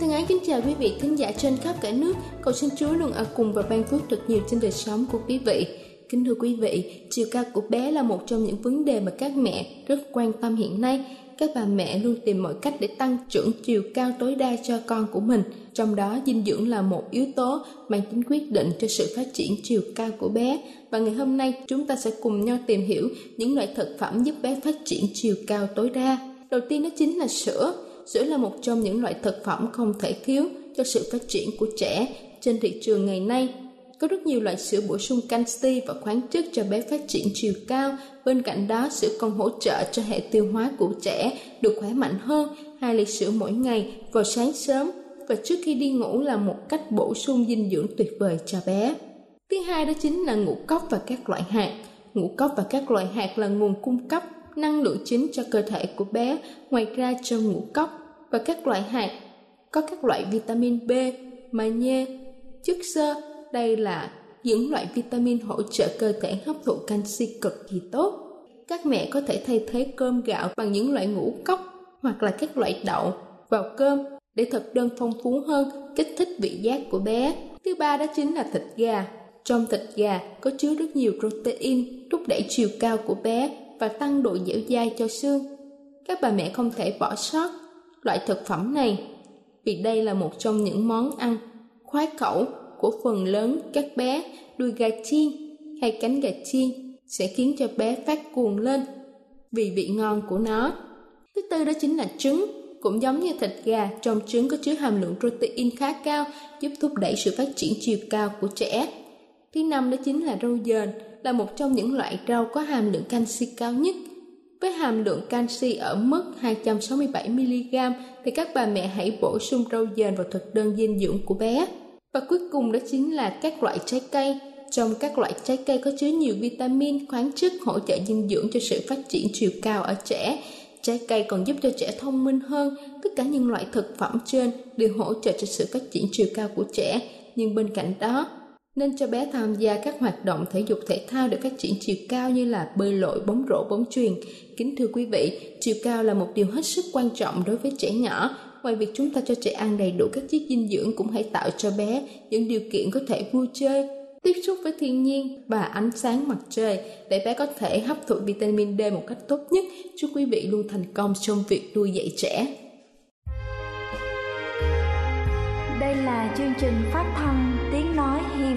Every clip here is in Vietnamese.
ái kính chào quý vị thính giả trên khắp cả nước. Cầu xin Chúa luôn ở cùng và ban phước thật nhiều trên đời sống của quý vị. Kính thưa quý vị, chiều cao của bé là một trong những vấn đề mà các mẹ rất quan tâm hiện nay. Các bà mẹ luôn tìm mọi cách để tăng trưởng chiều cao tối đa cho con của mình. Trong đó, dinh dưỡng là một yếu tố mang tính quyết định cho sự phát triển chiều cao của bé. Và ngày hôm nay, chúng ta sẽ cùng nhau tìm hiểu những loại thực phẩm giúp bé phát triển chiều cao tối đa. Đầu tiên đó chính là sữa sữa là một trong những loại thực phẩm không thể thiếu cho sự phát triển của trẻ trên thị trường ngày nay. Có rất nhiều loại sữa bổ sung canxi và khoáng chất cho bé phát triển chiều cao. Bên cạnh đó, sữa còn hỗ trợ cho hệ tiêu hóa của trẻ được khỏe mạnh hơn. Hai ly sữa mỗi ngày vào sáng sớm và trước khi đi ngủ là một cách bổ sung dinh dưỡng tuyệt vời cho bé. Thứ hai đó chính là ngũ cốc và các loại hạt. Ngũ cốc và các loại hạt là nguồn cung cấp năng lượng chính cho cơ thể của bé ngoài ra cho ngũ cốc và các loại hạt có các loại vitamin B, magie, chất xơ. Đây là những loại vitamin hỗ trợ cơ thể hấp thụ canxi cực kỳ tốt. Các mẹ có thể thay thế cơm gạo bằng những loại ngũ cốc hoặc là các loại đậu vào cơm để thực đơn phong phú hơn, kích thích vị giác của bé. Thứ ba đó chính là thịt gà. Trong thịt gà có chứa rất nhiều protein, thúc đẩy chiều cao của bé và tăng độ dẻo dai cho xương. Các bà mẹ không thể bỏ sót loại thực phẩm này vì đây là một trong những món ăn khoái khẩu của phần lớn các bé đuôi gà chiên hay cánh gà chiên sẽ khiến cho bé phát cuồng lên vì vị ngon của nó. Thứ tư đó chính là trứng, cũng giống như thịt gà, trong trứng có chứa hàm lượng protein khá cao, giúp thúc đẩy sự phát triển chiều cao của trẻ. Thứ năm đó chính là rau dền, là một trong những loại rau có hàm lượng canxi cao nhất. Với hàm lượng canxi ở mức 267mg thì các bà mẹ hãy bổ sung rau dền vào thực đơn dinh dưỡng của bé. Và cuối cùng đó chính là các loại trái cây. Trong các loại trái cây có chứa nhiều vitamin, khoáng chất hỗ trợ dinh dưỡng cho sự phát triển chiều cao ở trẻ. Trái cây còn giúp cho trẻ thông minh hơn. Tất cả những loại thực phẩm trên đều hỗ trợ cho sự phát triển chiều cao của trẻ. Nhưng bên cạnh đó, nên cho bé tham gia các hoạt động thể dục thể thao để phát triển chiều cao như là bơi lội, bóng rổ, bóng chuyền. Kính thưa quý vị, chiều cao là một điều hết sức quan trọng đối với trẻ nhỏ. Ngoài việc chúng ta cho trẻ ăn đầy đủ các chất dinh dưỡng cũng hãy tạo cho bé những điều kiện có thể vui chơi, tiếp xúc với thiên nhiên và ánh sáng mặt trời để bé có thể hấp thụ vitamin D một cách tốt nhất. Chúc quý vị luôn thành công trong việc nuôi dạy trẻ. Đây là chương trình phát thanh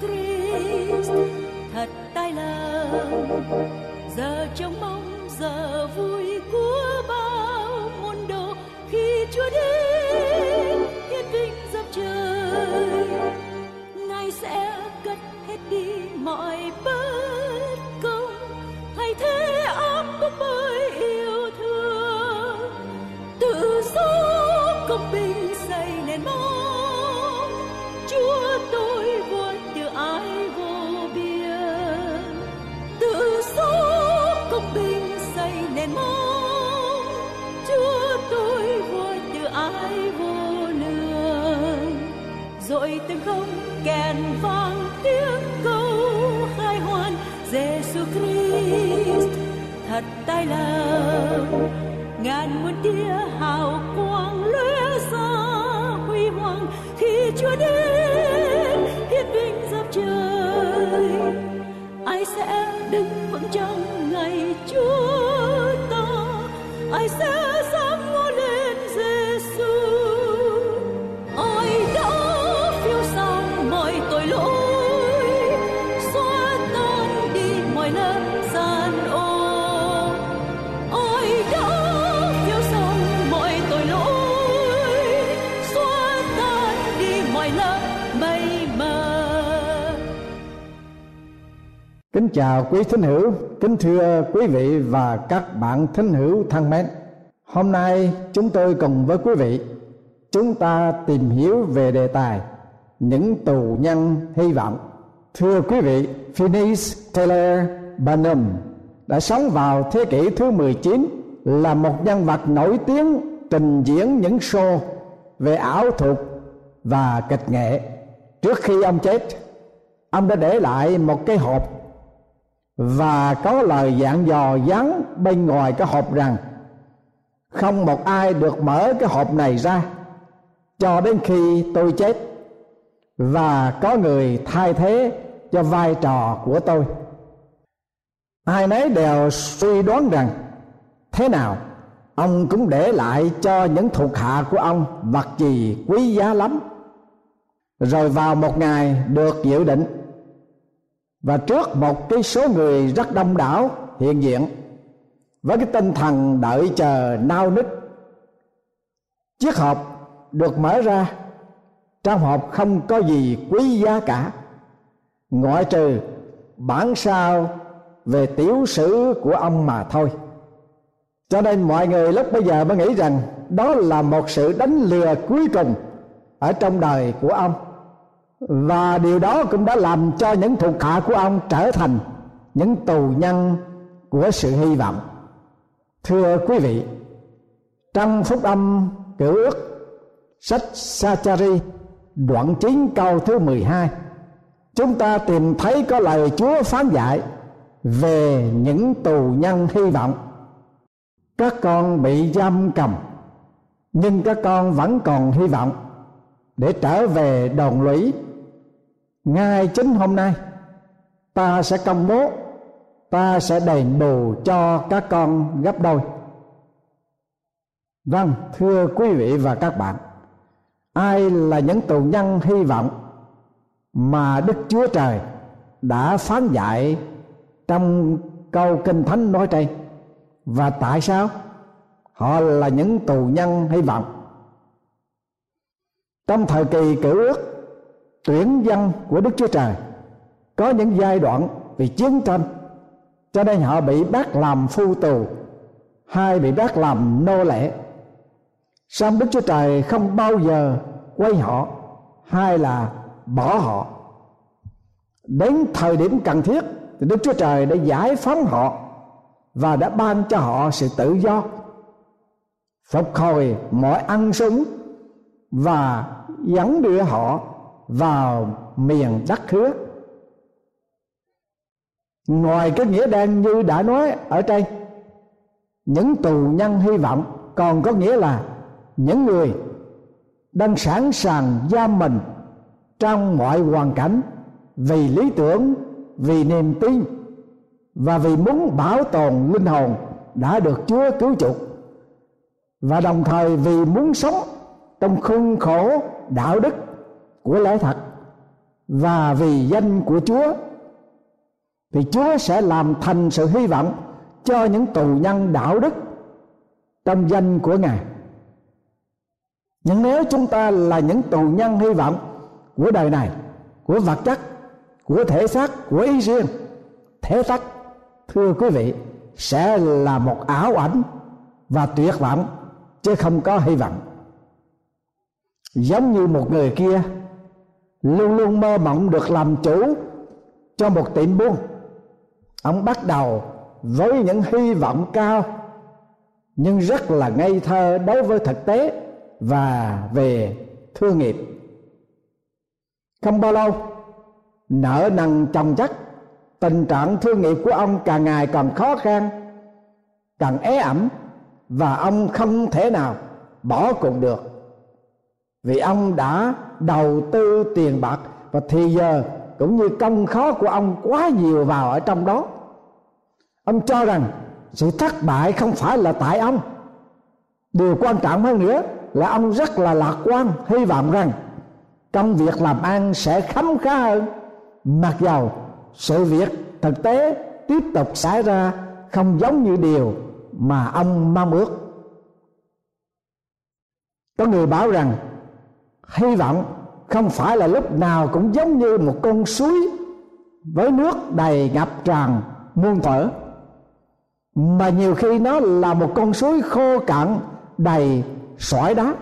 Christ. Thật tai lòng giờ trong mong, giờ vui của bao môn đồ. Khi Chúa đến hiến vinh dập trời. Ngài sẽ cất hết đi mọi tiếng không kèn vang tiếng câu khai hoan. Giêsu Christ, thật tai lòng ngàn muôn tia hào quang lóe ra huy hoàng. Khi Chúa đến, hiến vinh dập trời, ai sẽ đứng vững trong ngày Chúa ta? Ai sẽ Kính chào quý thính hữu, kính thưa quý vị và các bạn thính hữu thân mến. Hôm nay chúng tôi cùng với quý vị chúng ta tìm hiểu về đề tài những tù nhân hy vọng. Thưa quý vị, Phineas Taylor Barnum đã sống vào thế kỷ thứ 19 là một nhân vật nổi tiếng trình diễn những show về ảo thuật và kịch nghệ. Trước khi ông chết, ông đã để lại một cái hộp và có lời dặn dò dán bên ngoài cái hộp rằng, không một ai được mở cái hộp này ra, cho đến khi tôi chết. Và có người thay thế cho vai trò của tôi. Ai nấy đều suy đoán rằng, thế nào, ông cũng để lại cho những thuộc hạ của ông vật gì quý giá lắm. Rồi vào một ngày được dự định và trước một cái số người rất đông đảo hiện diện, với cái tinh thần đợi chờ nao nức, chiếc hộp được mở ra. Trong hộp không có gì quý giá cả. Ngoại trừ bản sao về tiểu sử của ông mà thôi. Cho nên mọi người lúc bây giờ mới nghĩ rằng đó là một sự đánh lừa cuối cùng ở trong đời của ông và điều đó cũng đã làm cho những thuộc hạ của ông trở thành những tù nhân của sự hy vọng. Thưa quý vị, trong phúc âm cựu ước, sách Sachari, đoạn 9 câu thứ 12 chúng ta tìm thấy có lời Chúa phán dạy về những tù nhân hy vọng. Các con bị giam cầm, nhưng các con vẫn còn hy vọng để trở về đồn lũy ngay chính hôm nay, ta sẽ công bố, ta sẽ đền bù cho các con gấp đôi. Vâng thưa quý vị và các bạn, ai là những tù nhân hy vọng mà đức chúa trời đã phán dạy trong câu kinh thánh nói trên? Và tại sao họ là những tù nhân hy vọng? Trong thời kỳ cựu ước tuyển dân của đức chúa trời. Có những giai đoạn vì chiến tranh, cho nên họ bị bắt làm phu tù hay bị bắt làm nô lệ. Song đức chúa trời không bao giờ quay họ hay là bỏ họ. Đến thời điểm cần thiết thì đức chúa trời đã giải phóng họ và đã ban cho họ sự tự do, phục hồi mọi ăn súng và dẫn đưa họ vào miền đất hứa. Ngoài cái nghĩa đen như đã nói ở trên, những tù nhân hy vọng còn có nghĩa là những người đang sẵn sàng giam mình trong mọi hoàn cảnh vì lý tưởng, vì niềm tin và vì muốn bảo tồn linh hồn đã được Chúa cứu chuộc và đồng thời vì muốn sống trong khuôn khổ đạo đức của lẽ thật và vì danh của Chúa thì Chúa sẽ làm thành sự hy vọng cho những tù nhân đạo đức trong danh của Ngài. Nhưng nếu chúng ta là những tù nhân hy vọng của đời này, của vật chất, của thể xác, của ý riêng, thể xác, thưa quý vị, sẽ là một ảo ảnh và tuyệt vọng chứ không có hy vọng giống như một người kia luôn luôn mơ mộng được làm chủ cho một tiệm buôn. Ông bắt đầu với những hy vọng cao, nhưng rất là ngây thơ đối với thực tế và về thương nghiệp. Không bao lâu nợ nần chồng chất, tình trạng thương nghiệp của ông càng ngày càng khó khăn, càng ế ẩm và ông không thể nào bỏ cuộc được. Vì ông đã đầu tư tiền bạc. Và thì giờ cũng như công khó của ông quá nhiều vào ở trong đó. Ông cho rằng sự thất bại không phải là tại ông. Điều quan trọng hơn nữa là ông rất là lạc quan, hy vọng rằng công việc làm ăn sẽ khấm khá hơn. Mặc dầu sự việc thực tế tiếp tục xảy ra không giống như điều mà ông mong ước. Có người bảo rằng hy vọng không phải là lúc nào cũng giống như một con suối với nước đầy ngập tràn muôn thuở, mà nhiều khi nó là một con suối khô cạn đầy sỏi đá.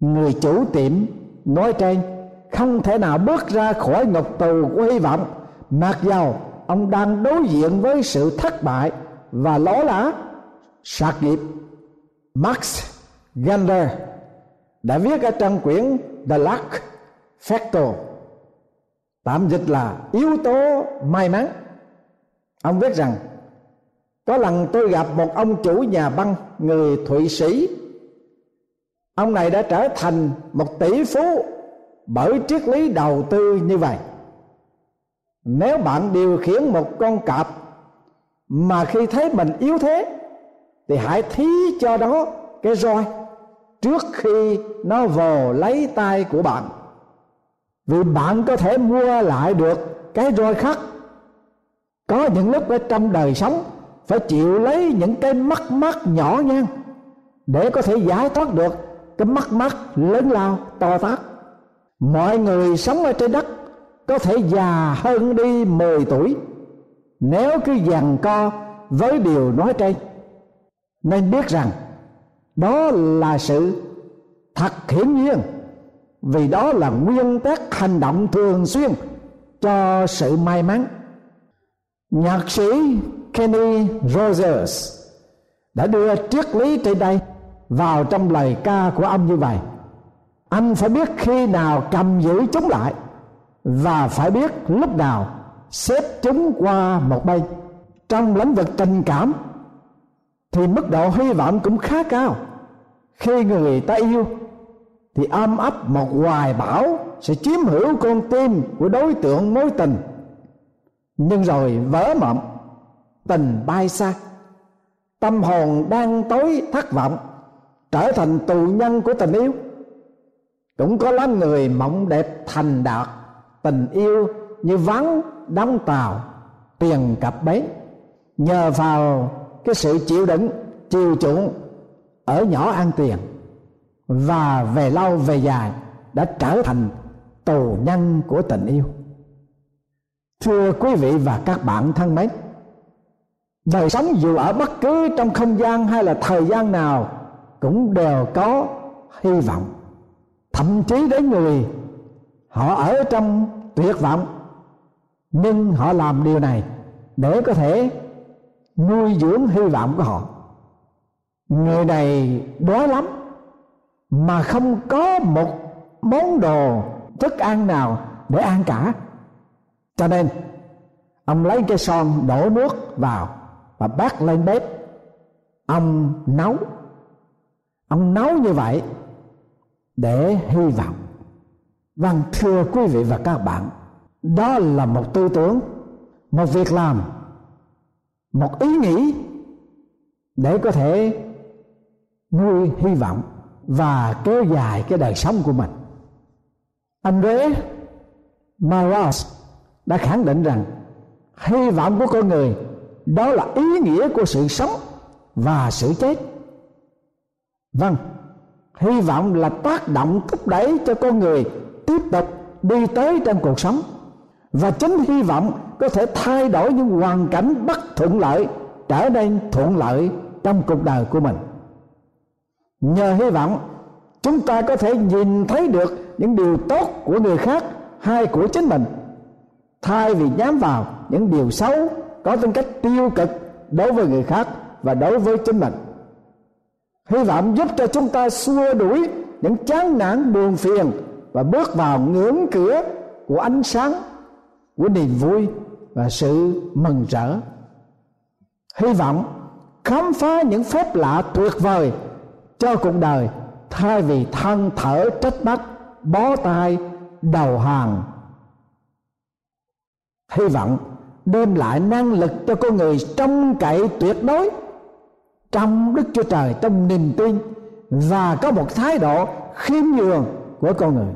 Người chủ tiệm nói trên, không thể nào bước ra khỏi ngục tù của hy vọng, mặc dầu ông đang đối diện với sự thất bại và lỗ lá. Sạc nghiệp. Max Gander đã viết ở trong quyển The Luck Factor. Tạm dịch là yếu tố may mắn. Ông viết rằng, có lần tôi gặp một ông chủ nhà băng, người thụy sĩ. Ông này đã trở thành một tỷ phú bởi triết lý đầu tư như vậy. Nếu bạn điều khiển một con cọp mà khi thấy mình yếu thế, thì hãy thí cho đó cái roi trước khi nó vồ lấy tay của bạn. Vì bạn có thể mua lại được cái roi khắc. có những lúc ở trong đời sống, phải chịu lấy những cái mắc mắc nhỏ nhan để có thể giải thoát được cái mắc mắc lớn lao, to tát. Mọi người sống ở trên đất có thể già hơn đi 10 tuổi nếu cứ giằng co với điều nói trên. Nên biết rằng đó là sự thật hiển nhiên. Vì đó là nguyên tắc hành động thường xuyên cho sự may mắn. Nhạc sĩ Kenny Rogers đã đưa triết lý trên đây vào trong lời ca của ông như vậy. Anh phải biết khi nào cầm giữ chúng lại và phải biết lúc nào xếp chúng qua một bên. Trong lĩnh vực tình cảm thì mức độ hy vọng cũng khá cao. Khi người ta yêu, thì âm ấp một hoài bão sẽ chiếm hữu con tim của đối tượng mối tình. Nhưng rồi vỡ mộng, tình bay xa. Tâm hồn đang tối thất vọng, trở thành tù nhân của tình yêu. Cũng có lắm người mộng đẹp thành đạt, tình yêu như vắng đóng tàu, tiền cặp bến nhờ vào cái sự chịu đựng, chiều chuộng ở nhỏ ăn tiền và về lâu về dài đã trở thành tù nhân của tình yêu. Thưa quý vị và các bạn thân mến, đời sống dù ở bất cứ trong không gian hay là thời gian nào cũng đều có hy vọng. Thậm chí đến người họ ở trong tuyệt vọng, nhưng họ làm điều này để có thể nuôi dưỡng hy vọng của họ. Người này đói lắm, mà không có một món đồ thức ăn nào để ăn cả. Cho nên, ông lấy cái son đổ nước vào và bắt lên bếp. Ông nấu. Ông nấu như vậy để hy vọng. Vâng thưa quý vị và các bạn, đó là một tư tưởng, một việc làm một ý nghĩ để có thể nuôi hy vọng và kéo dài cái đời sống của mình. André Maras đã khẳng định rằng hy vọng của con người đó là ý nghĩa của sự sống và sự chết. Vâng hy vọng là tác động thúc đẩy cho con người tiếp tục đi tới trong cuộc sống và chính hy vọng có thể thay đổi những hoàn cảnh bất thuận lợi, trở nên thuận lợi trong cuộc đời của mình. Nhờ hy vọng, chúng ta có thể nhìn thấy được những điều tốt của người khác hay của chính mình. Thay vì nhắm vào những điều xấu, có tính cách tiêu cực đối với người khác và đối với chính mình. Hy vọng giúp cho chúng ta xua đuổi những chán nản, buồn phiền và bước vào ngưỡng cửa của ánh sáng của niềm vui và sự mừng rỡ. Hy vọng khám phá những phép lạ tuyệt vời cho cuộc đời thay vì than thở trách móc, bó tay, đầu hàng. Hy vọng đem lại năng lực cho con người trông cậy tuyệt đối trong đức chúa trời trong niềm tin và có một thái độ khiêm nhường của con người.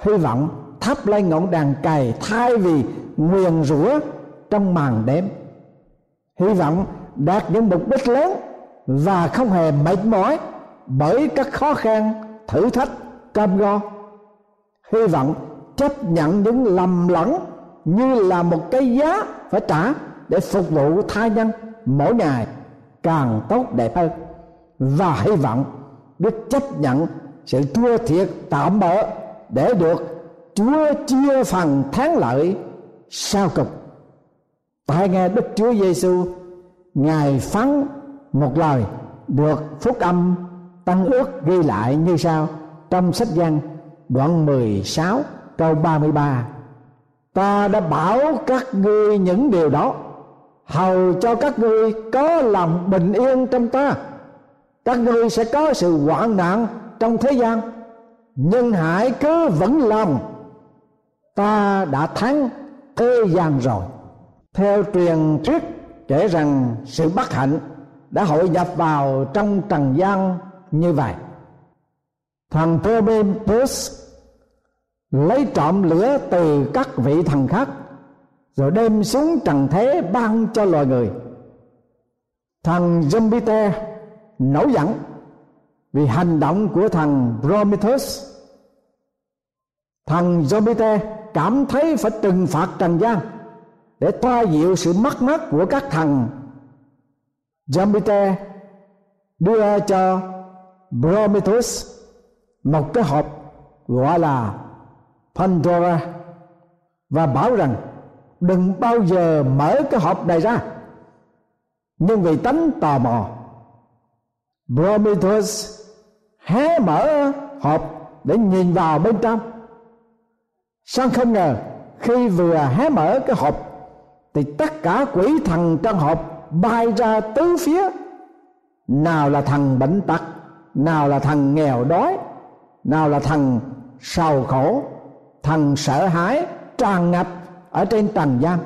Hy vọng thắp lên ngọn đàn cày thay vì nguyền rủa trong màn đêm. Hy vọng đạt những mục đích lớn và không hề mệt mỏi bởi các khó khăn, thử thách, cam go. Hy vọng chấp nhận những lầm lẫn như là một cái giá phải trả để phục vụ tha nhân mỗi ngày càng tốt đẹp hơn. Và hy vọng biết chấp nhận sự thua thiệt tạm bỡ để được Chúa chia phần thắng lợi sau cùng. Tại nghe Đức Chúa Giêsu ngài phán một lời được phúc âm tăng ước ghi lại như sau trong sách văn đoạn 16 câu 33 ta đã bảo các ngươi những điều đó, hầu cho các ngươi có lòng bình yên trong ta các ngươi sẽ có sự hoạn nạn trong thế gian, nhưng hãy cứ vững lòng ta đã thắng thế gian rồi. Theo truyền thuyết, kể rằng sự bất hạnh đã hội nhập vào trong trần gian như vậy. Thằng Prometheus lấy trộm lửa từ các vị thần khác, rồi đem xuống trần thế ban cho loài người. Thằng Jupiter nổi giận vì hành động của thằng Prometheus. Thằng Jupiter cảm thấy phải trừng phạt trần gian để toa dịu sự mất mát của các thằng Jupiter đưa cho Prometheus một cái hộp gọi là Pandora và bảo rằng đừng bao giờ mở cái hộp này ra. Nhưng vì tánh tò mò, Prometheus hé mở hộp để nhìn vào bên trong sang không ngờ, khi vừa hé mở cái hộp, thì tất cả quỷ thần trong hộp bay ra tứ phía. Nào là thằng bệnh tật, nào là thằng nghèo đói, nào là thằng sầu khổ, thằng sợ hãi, tràn ngập ở trên trần gian.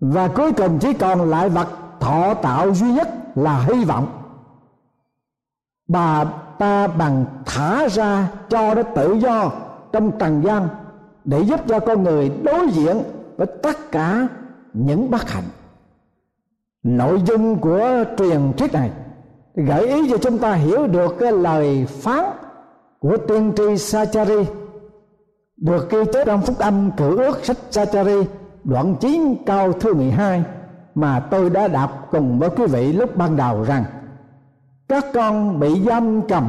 Và cuối cùng chỉ còn lại vật thọ tạo duy nhất là hy vọng. Bà ta bằng thả ra cho nó tự do trong trần gian để giúp cho con người đối diện với tất cả những bất hạnh. Nội dung của truyền thuyết này gợi ý cho chúng ta hiểu được cái lời phán của tiên tri Sachari, được ghi chép trong phúc âm cử ước sách Sachari, đoạn 9 câu thứ 12 mà tôi đã đọc cùng với quý vị lúc ban đầu rằng, các con bị giam cầm,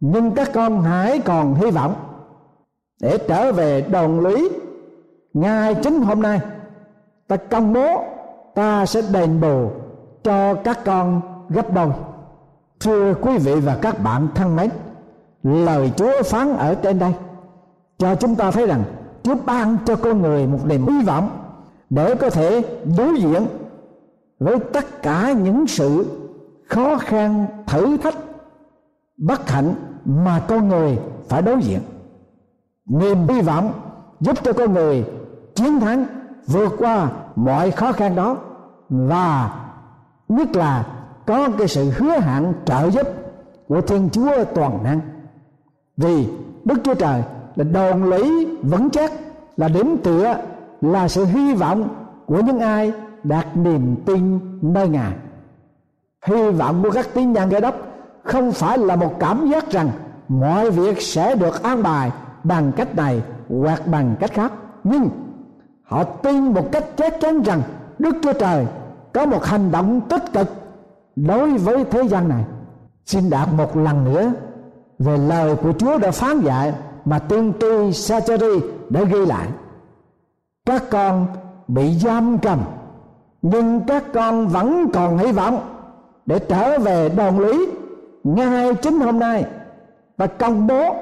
nhưng các con hãy còn hy vọng để trở về đồng lý ngay chính hôm nay, ta công bố, ta sẽ đền bù cho các con gấp đôi. Thưa quý vị và các bạn thân mến, lời chúa phán ở trên đây cho chúng ta thấy rằng chúa ban cho con người một niềm hy vọng để có thể đối diện với tất cả những sự khó khăn, thử thách, bất hạnh mà con người phải đối diện niềm hy vọng giúp cho con người chiến thắng vượt qua mọi khó khăn đó. Và nhất là có cái sự hứa hẹn trợ giúp của thiên chúa toàn năng. Vì đức chúa trời là đồn lũy vững chắc, là điểm tựa, là sự hy vọng của những ai đạt niềm tin nơi ngài. Hy vọng của các tín nhân gây đốc không phải là một cảm giác rằng mọi việc sẽ được an bài bằng cách này hoặc bằng cách khác. Nhưng họ tin một cách chắc chắn rằng đức chúa trời có một hành động tích cực đối với thế gian này. Xin đọc một lần nữa về lời của chúa đã phán dạy mà tiên tri Sacheri đã ghi lại. Các con bị giam cầm, nhưng các con vẫn còn hy vọng để trở về đồn lý ngay chính hôm nay. Và công bố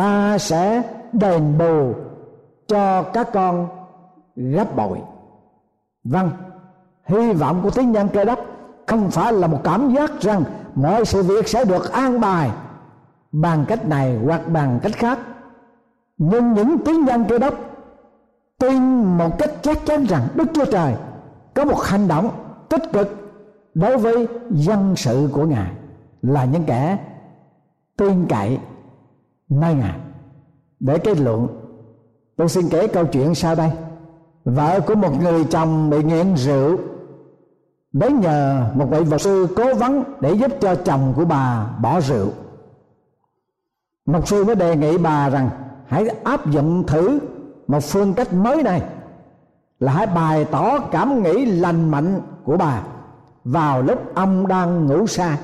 ta sẽ đền bù cho các con gấp bội. Vâng hy vọng của tín nhân cơ đốc không phải là một cảm giác rằng mọi sự việc sẽ được an bài bằng cách này hoặc bằng cách khác. Nhưng những tín nhân cơ đốc tin một cách chắc chắn rằng đức chúa trời có một hành động tích cực đối với dân sự của ngài là những kẻ tin cậy nơi ngài, để kết luận, tôi xin kể câu chuyện sau đây. Vợ của một người chồng bị nghiện rượu. Đến nhờ một vị vật sư cố vấn để giúp cho chồng của bà bỏ rượu. Mục sư mới đề nghị bà rằng, hãy áp dụng thử một phương cách mới này, là hãy bày tỏ cảm nghĩ lành mạnh của bà vào lúc ông đang ngủ say.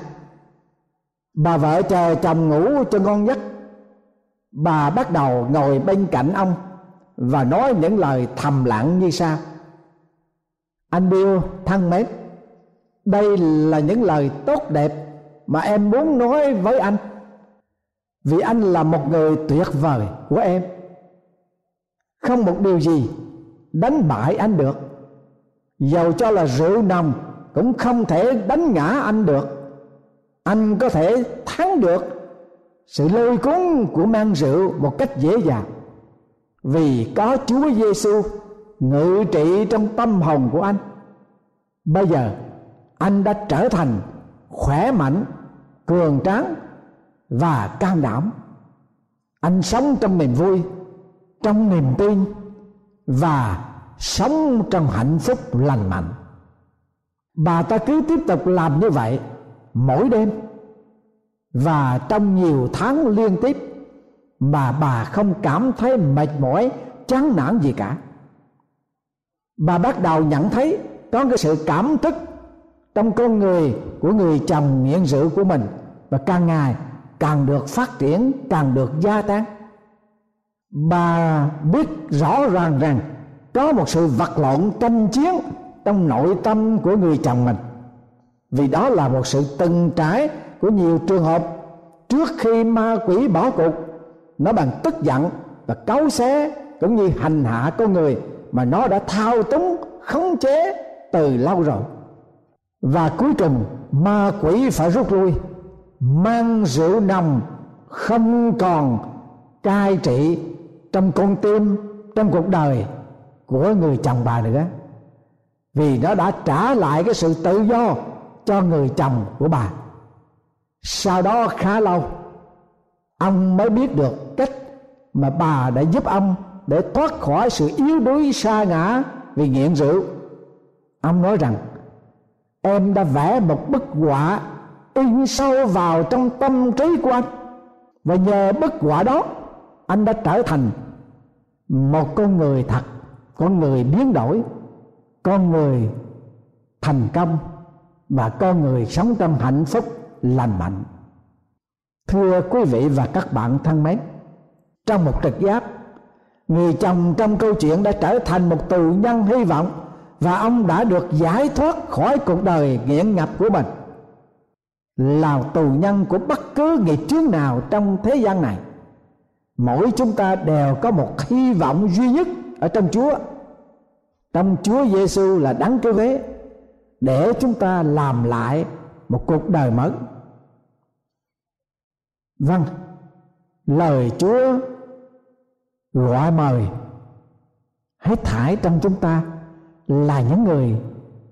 Bà vợ chờ chồng ngủ cho ngon giấc bà bắt đầu ngồi bên cạnh ông và nói những lời thầm lặng như sau. Anh Bill, thân mến, đây là những lời tốt đẹp mà em muốn nói với anh. Vì anh là một người tuyệt vời của em. Không một điều gì đánh bại anh được. Dầu cho là rượu nồng cũng không thể đánh ngã anh được. Anh có thể thắng được sự lôi cuốn của mang rượu một cách dễ dàng vì có Chúa Giêsu ngự trị trong tâm hồn của anh. Bây giờ anh đã trở thành khỏe mạnh, cường tráng và can đảm. Anh sống trong niềm vui, trong niềm tin và sống trong hạnh phúc lành mạnh. Bà ta cứ tiếp tục làm như vậy mỗi đêm và trong nhiều tháng liên tiếp mà bà không cảm thấy mệt mỏi, chán nản gì cả. Bà bắt đầu nhận thấy có cái sự cảm thức trong con người, của người chồng nghiện rượu của mình. Và càng ngày càng được phát triển, càng được gia tăng. Bà biết rõ ràng rằng có một sự vật lộn tranh chiến trong nội tâm của người chồng mình. Vì đó là một sự từng trải của nhiều trường hợp trước khi ma quỷ bỏ cuộc, nó bằng tức giận và cáu xé cũng như hành hạ con người mà nó đã thao túng, khống chế từ lâu rồi. Và cuối cùng, ma quỷ phải rút lui, mang rượu nồng không còn cai trị trong con tim, trong cuộc đời của người chồng bà nữa. Vì nó đã trả lại cái sự tự do cho người chồng của bà sau đó khá lâu, ông mới biết được cách mà bà đã giúp ông để thoát khỏi sự yếu đuối xa ngã vì nghiện rượu. Ông nói rằng, em đã vẽ một bức họa in sâu vào trong tâm trí của anh. Và nhờ bức họa đó, anh đã trở thành một con người thật, con người biến đổi, con người thành công và con người sống trong hạnh phúc lành mạnh. Thưa quý vị và các bạn thân mến, trong một trực giác, người chồng trong câu chuyện đã trở thành một tù nhân hy vọng và ông đã được giải thoát khỏi cuộc đời nghiện ngập của mình. Là tù nhân của bất cứ nghiệp chướng nào trong thế gian này, mỗi chúng ta đều có một hy vọng duy nhất ở trong Chúa. Trong Chúa Giêsu là đấng cứu thế để chúng ta làm lại một cuộc đời mới vâng lời Chúa gọi mời hết thải trong chúng ta là những người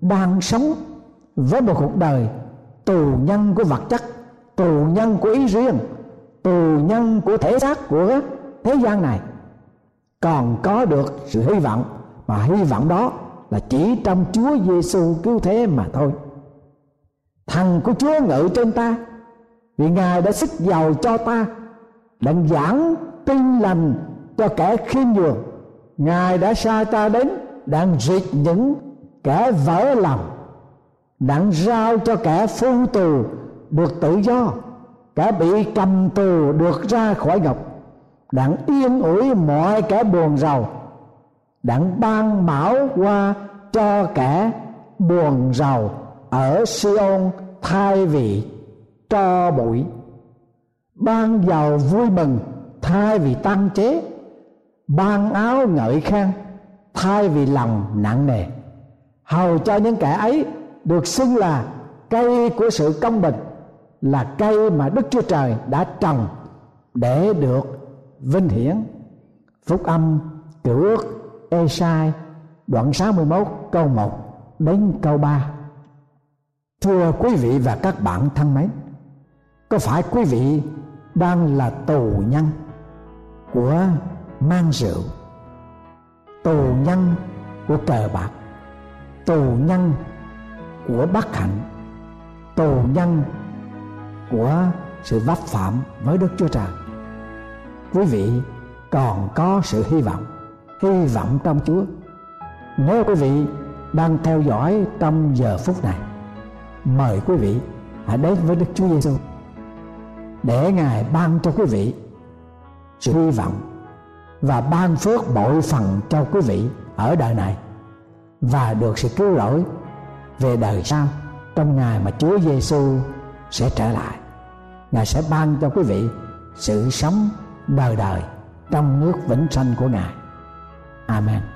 đang sống với một cuộc đời tù nhân của vật chất, tù nhân của ý riêng, tù nhân của thể xác của thế gian này còn có được sự hy vọng, mà hy vọng đó là chỉ trong Chúa Giêsu cứu thế mà thôi. Thần của Chúa ngự trên ta vì Ngài đã sức giàu cho ta đang giảng tin lành cho kẻ khiêm nhường. Ngài đã sai ta đến, đang diệt những kẻ vỡ lòng đặng giao cho kẻ phu tù được tự do, kẻ bị cầm tù được ra khỏi ngục đặng yên ủi mọi kẻ buồn rầu đặng ban bảo qua cho kẻ buồn rầu ở Siôn thay vì cho bụi. Ban giàu vui mừng, thay vì tăng chế. Ban áo ngợi khen, thay vì lòng nặng nề. Hầu cho những kẻ ấy được xưng là cây của sự công bình, là cây mà Đức Chúa Trời đã trồng để được vinh hiển. Phúc âm cựu ước Esai đoạn 61 câu 1 đến câu 3 Thưa quý vị và các bạn thân mến có phải quý vị đang là tù nhân của mang rượu, Tù nhân của cờ bạc, Tù nhân của bất hạnh, Tù nhân của sự vấp phạm với Đức Chúa Trời? Quý vị còn có sự hy vọng Hy vọng trong Chúa. Nếu quý vị đang theo dõi trong giờ phút này, mời quý vị hãy đến với Đức Chúa Giêsu để Ngài ban cho quý vị sự hy vọng và ban phước bội phần cho quý vị ở đời này và được sự cứu rỗi về đời sau trong ngày mà Chúa Giêsu sẽ trở lại. Ngài sẽ ban cho quý vị sự sống đời đời trong nước vĩnh sanh của Ngài. Amen.